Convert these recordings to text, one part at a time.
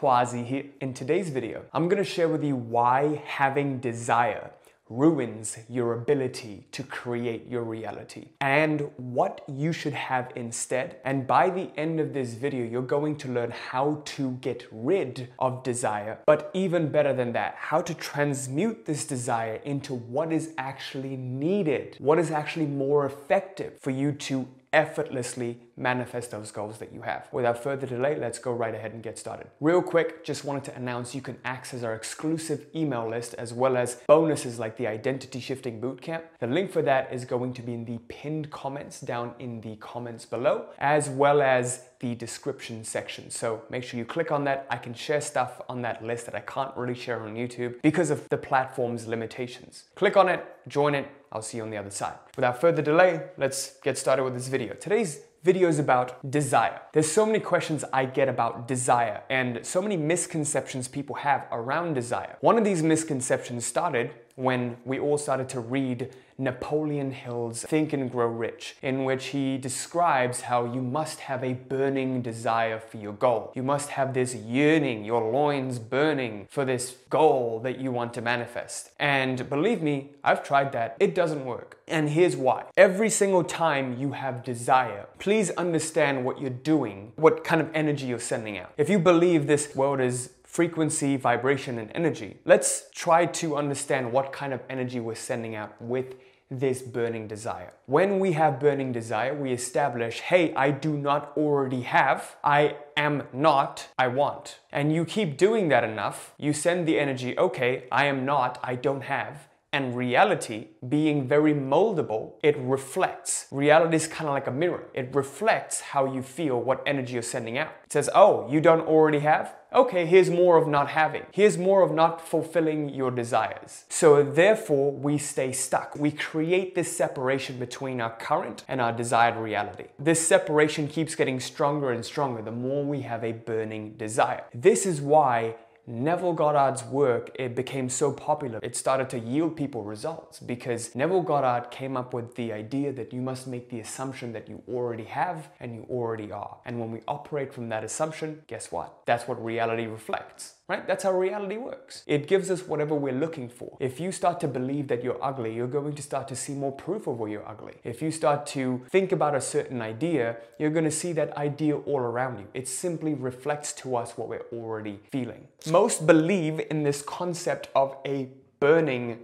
Quasi here. In today's video, I'm gonna share with you why having desire ruins your ability to create your reality and what you should have instead. And by the end of this video, you're going to learn how to get rid of desire, but even better than that, how to transmute this desire into what is actually needed, what is actually more effective for you to effortlessly manifest those goals that you have. Without further delay, let's go right ahead and get started. Real quick, just wanted to announce you can access our exclusive email list as well as bonuses like the Identity Shifting Bootcamp. The link for that is going to be in the pinned comments down in the comments below, as well as the description section. So make sure you click on that. I can share stuff on that list that I can't really share on YouTube because of the platform's limitations. Click on it, join it, I'll see you on the other side. Without further delay, let's get started with this video. Today's video is about desire. There's so many questions I get about desire and so many misconceptions people have around desire. One of these misconceptions started when we all started to read Napoleon Hill's Think and Grow Rich, in which he describes how you must have a burning desire for your goal. You must have this yearning, your loins burning for this goal that you want to manifest. And believe me, I've tried that. It doesn't work. And here's why. Every single time you have desire, please understand what you're doing, what kind of energy you're sending out. If you believe this world is frequency, vibration, and energy. Let's try to understand what kind of energy we're sending out with this burning desire. When we have burning desire, we establish, hey, I do not already have, I am not, I want. And you keep doing that enough, you send the energy, okay, I am not, I don't have and reality being very moldable, it reflects. Reality is kind of like a mirror. It reflects how you feel, what energy you're sending out. It says, oh, you don't already have? Okay, here's more of not having. Here's more of not fulfilling your desires. So therefore, we stay stuck. We create this separation between our current and our desired reality. This separation keeps getting stronger and stronger the more we have a burning desire. This is why Neville Goddard's work, it became so popular, it started to yield people results because Neville Goddard came up with the idea that you must make the assumption that you already have and you already are. And when we operate from that assumption, guess what? That's what reality reflects right? That's how reality works. It gives us whatever we're looking for. If you start to believe that you're ugly, you're going to start to see more proof of where you're ugly. If you start to think about a certain idea, you're going to see that idea all around you. It simply reflects to us what we're already feeling. Most believe in this concept of a burning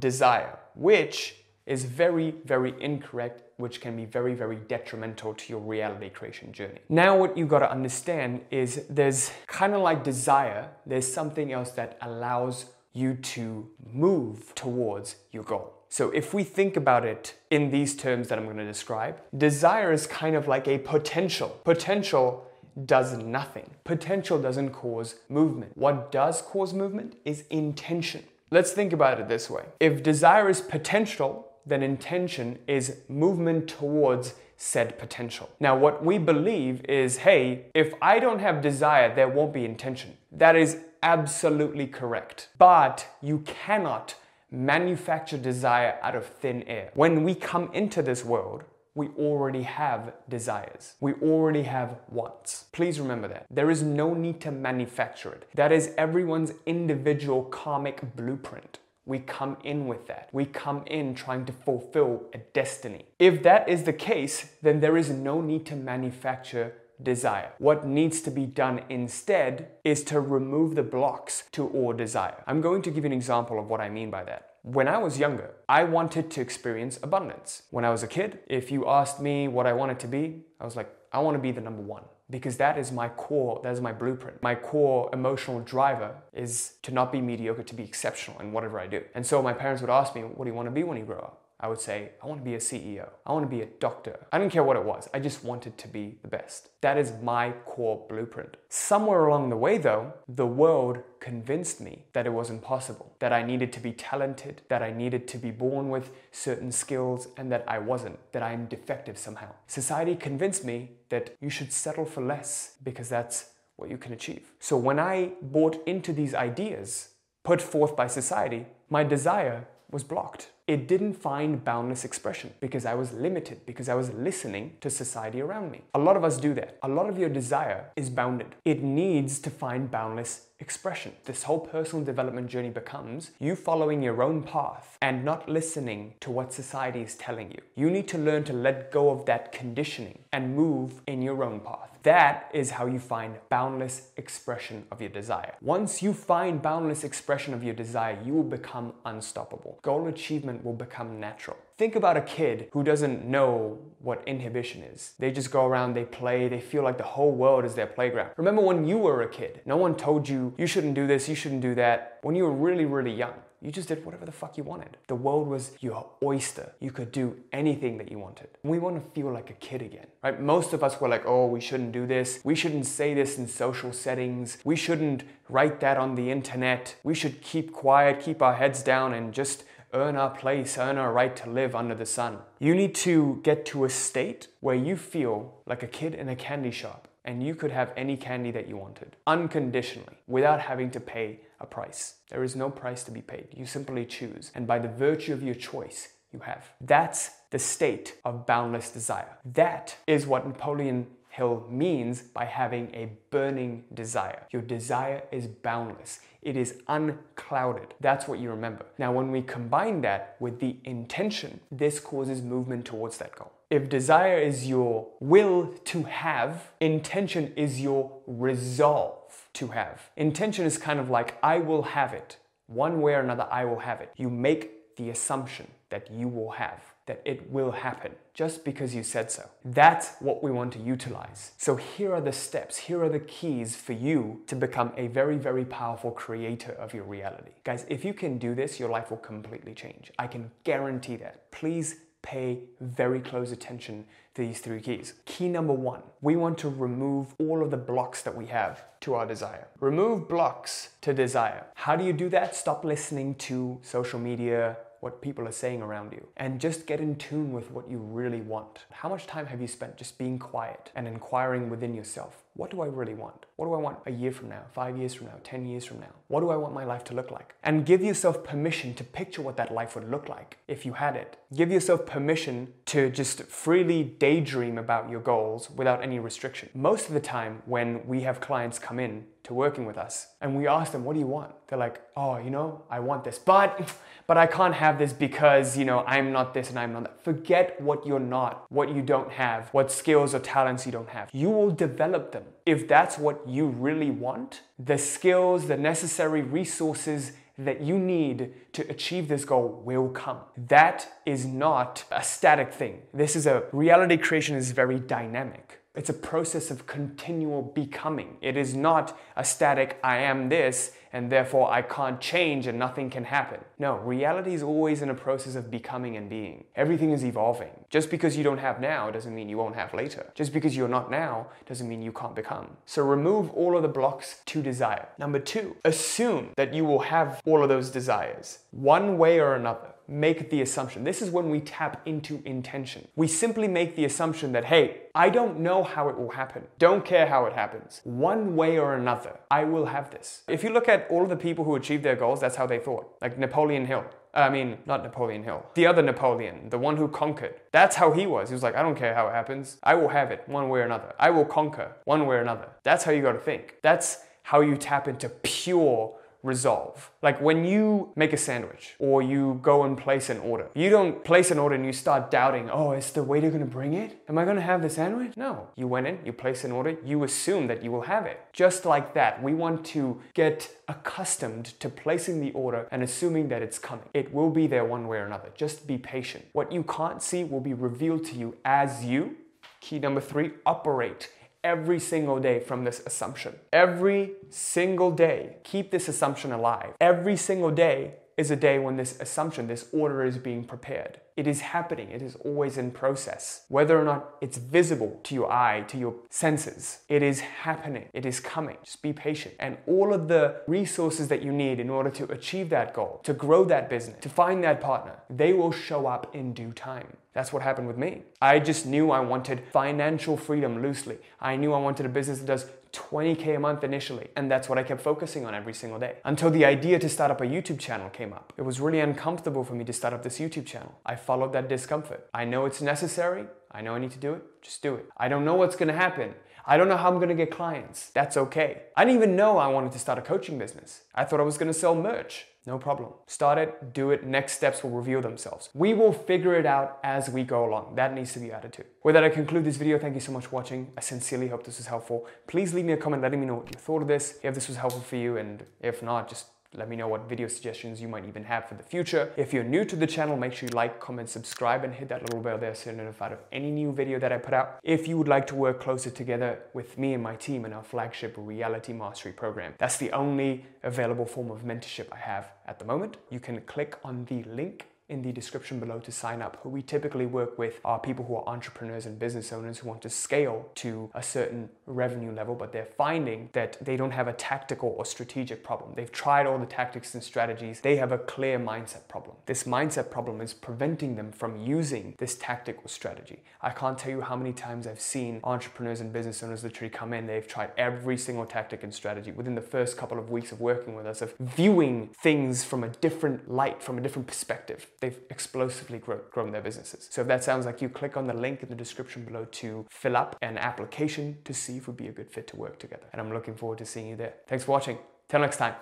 desire, which is very, very incorrect, which can be very, very detrimental to your reality creation journey. Now, what you gotta understand is there's kind of like desire, there's something else that allows you to move towards your goal. So, if we think about it in these terms that I'm gonna describe, desire is kind of like a potential. Potential does nothing. Potential doesn't cause movement. What does cause movement is intention. Let's think about it this way. If desire is potential, then intention is movement towards said potential. Now, what we believe is hey, if I don't have desire, there won't be intention. That is absolutely correct. But you cannot manufacture desire out of thin air. When we come into this world, we already have desires. We already have wants. Please remember that. There is no need to manufacture it. That is everyone's individual karmic blueprint we come in with that. We come in trying to fulfill a destiny. If that is the case, then there is no need to manufacture desire. What needs to be done instead is to remove the blocks to all desire. I'm going to give you an example of what I mean by that. When I was younger, I wanted to experience abundance. When I was a kid, if you asked me what I wanted to be, I was like, I want to be the number one because that is my core, that is my blueprint. My core emotional driver is to not be mediocre, to be exceptional in whatever I do. And so my parents would ask me, What do you want to be when you grow up? I would say, I want to be a CEO. I want to be a doctor. I didn't care what it was. I just wanted to be the best. That is my core blueprint. Somewhere along the way, though, the world convinced me that it was impossible, that I needed to be talented, that I needed to be born with certain skills, and that I wasn't, that I'm defective somehow. Society convinced me that you should settle for less because that's what you can achieve. So when I bought into these ideas put forth by society, my desire was blocked. It didn't find boundless expression because I was limited, because I was listening to society around me. A lot of us do that. A lot of your desire is bounded. It needs to find boundless expression. This whole personal development journey becomes you following your own path and not listening to what society is telling you. You need to learn to let go of that conditioning and move in your own path. That is how you find boundless expression of your desire. Once you find boundless expression of your desire, you will become unstoppable. Goal achievement will become natural. Think about a kid who doesn't know what inhibition is. They just go around, they play, they feel like the whole world is their playground. Remember when you were a kid? No one told you, you shouldn't do this, you shouldn't do that. When you were really, really young, you just did whatever the fuck you wanted. The world was your oyster. You could do anything that you wanted. We want to feel like a kid again, right? Most of us were like, oh, we shouldn't do this. We shouldn't say this in social settings. We shouldn't write that on the internet. We should keep quiet, keep our heads down, and just earn our place, earn our right to live under the sun. You need to get to a state where you feel like a kid in a candy shop and you could have any candy that you wanted unconditionally without having to pay a price. There is no price to be paid. You simply choose. And by the virtue of your choice, you have. That's the state of boundless desire. That is what Napoleon Hill means by having a burning desire. Your desire is boundless. It is unclouded. That's what you remember. Now, when we combine that with the intention, this causes movement towards that goal. If desire is your will to have, intention is your resolve to have. Intention is kind of like, I will have it. One way or another, I will have it. You make the assumption that you will have, that it will happen just because you said so. That's what we want to utilize. So here are the steps, here are the keys for you to become a very, very powerful creator of your reality. Guys, if you can do this, your life will completely change. I can guarantee that. Please pay very close attention to these three keys. Key number one, we want to remove all of the blocks that we have to our desire. Remove blocks to desire. How do you do that? Stop listening to social media, what people are saying around you and just get in tune with what you really want. How much time have you spent just being quiet and inquiring within yourself? What do I really want? What do I want a year from now, five years from now, 10 years from now? What do I want my life to look like? And give yourself permission to picture what that life would look like if you had it. Give yourself permission to just freely daydream about your goals without any restriction. Most of the time, when we have clients come in to working with us and we ask them, What do you want? They're like, Oh, you know, I want this, but but I can't have this because, you know, I'm not this and I'm not that. Forget what you're not, what you don't have, what skills or talents you don't have. You will develop them. If that's what you really want, the skills, the necessary resources that you need to achieve this goal will come. That is not a static thing. This is a reality creation is very dynamic. It's a process of continual becoming. It is not a static, I am this, and therefore I can't change and nothing can happen. No, reality is always in a process of becoming and being. Everything is evolving. Just because you don't have now doesn't mean you won't have later. Just because you're not now doesn't mean you can't become. So remove all of the blocks to desire. Number two, assume that you will have all of those desires one way or another make the assumption. This is when we tap into intention. We simply make the assumption that, hey, I don't know how it will happen. Don't care how it happens. One way or another, I will have this. If you look at all of the people who achieved their goals, that's how they thought. Like Napoleon Hill. Uh, I mean, not Napoleon Hill. The other Napoleon, the one who conquered. That's how he was. He was like, I don't care how it happens. I will have it one way or another. I will conquer one way or another. That's how you got to think. That's how you tap into pure resolve. Like when you make a sandwich or you go and place an order, you don't place an order and you start doubting, oh, is the waiter gonna bring it? Am I gonna have the sandwich? No. You went in, you place an order, you assume that you will have it. Just like that, we want to get accustomed to placing the order and assuming that it's coming. It will be there one way or another. Just be patient. What you can't see will be revealed to you as you, key number three, operate every single day from this assumption. Every single day, keep this assumption alive. Every single day is a day when this assumption, this order is being prepared. It is happening, it is always in process. Whether or not it's visible to your eye, to your senses, it is happening, it is coming. Just be patient. And all of the resources that you need in order to achieve that goal, to grow that business, to find that partner, they will show up in due time. That's what happened with me. I just knew I wanted financial freedom loosely. I knew I wanted a business that does 20K a month initially. And that's what I kept focusing on every single day until the idea to start up a YouTube channel came up. It was really uncomfortable for me to start up this YouTube channel. I followed that discomfort. I know it's necessary. I know I need to do it. Just do it. I don't know what's to happen. I don't know how I'm to get clients. That's okay. I didn't even know I wanted to start a coaching business. I thought I was to sell merch. No problem. Start it, do it. Next steps will reveal themselves. We will figure it out as we go along. That needs to be attitude. With that, I conclude this video. Thank you so much for watching. I sincerely hope this was helpful. Please leave me a comment letting me know what you thought of this, if this was helpful for you, and if not, just let me know what video suggestions you might even have for the future. If you're new to the channel, make sure you like, comment, subscribe, and hit that little bell there so you're notified of any new video that I put out. If you would like to work closer together with me and my team in our flagship Reality Mastery program, that's the only available form of mentorship I have at the moment. You can click on the link in the description below to sign up. Who we typically work with are people who are entrepreneurs and business owners who want to scale to a certain revenue level, but they're finding that they don't have a tactical or strategic problem. They've tried all the tactics and strategies. They have a clear mindset problem. This mindset problem is preventing them from using this tactical strategy. I can't tell you how many times I've seen entrepreneurs and business owners literally come in, they've tried every single tactic and strategy within the first couple of weeks of working with us, of viewing things from a different light, from a different perspective they've explosively grow, grown their businesses. So if that sounds like you, click on the link in the description below to fill up an application to see if we'd be a good fit to work together. And I'm looking forward to seeing you there. Thanks for watching. Till next time.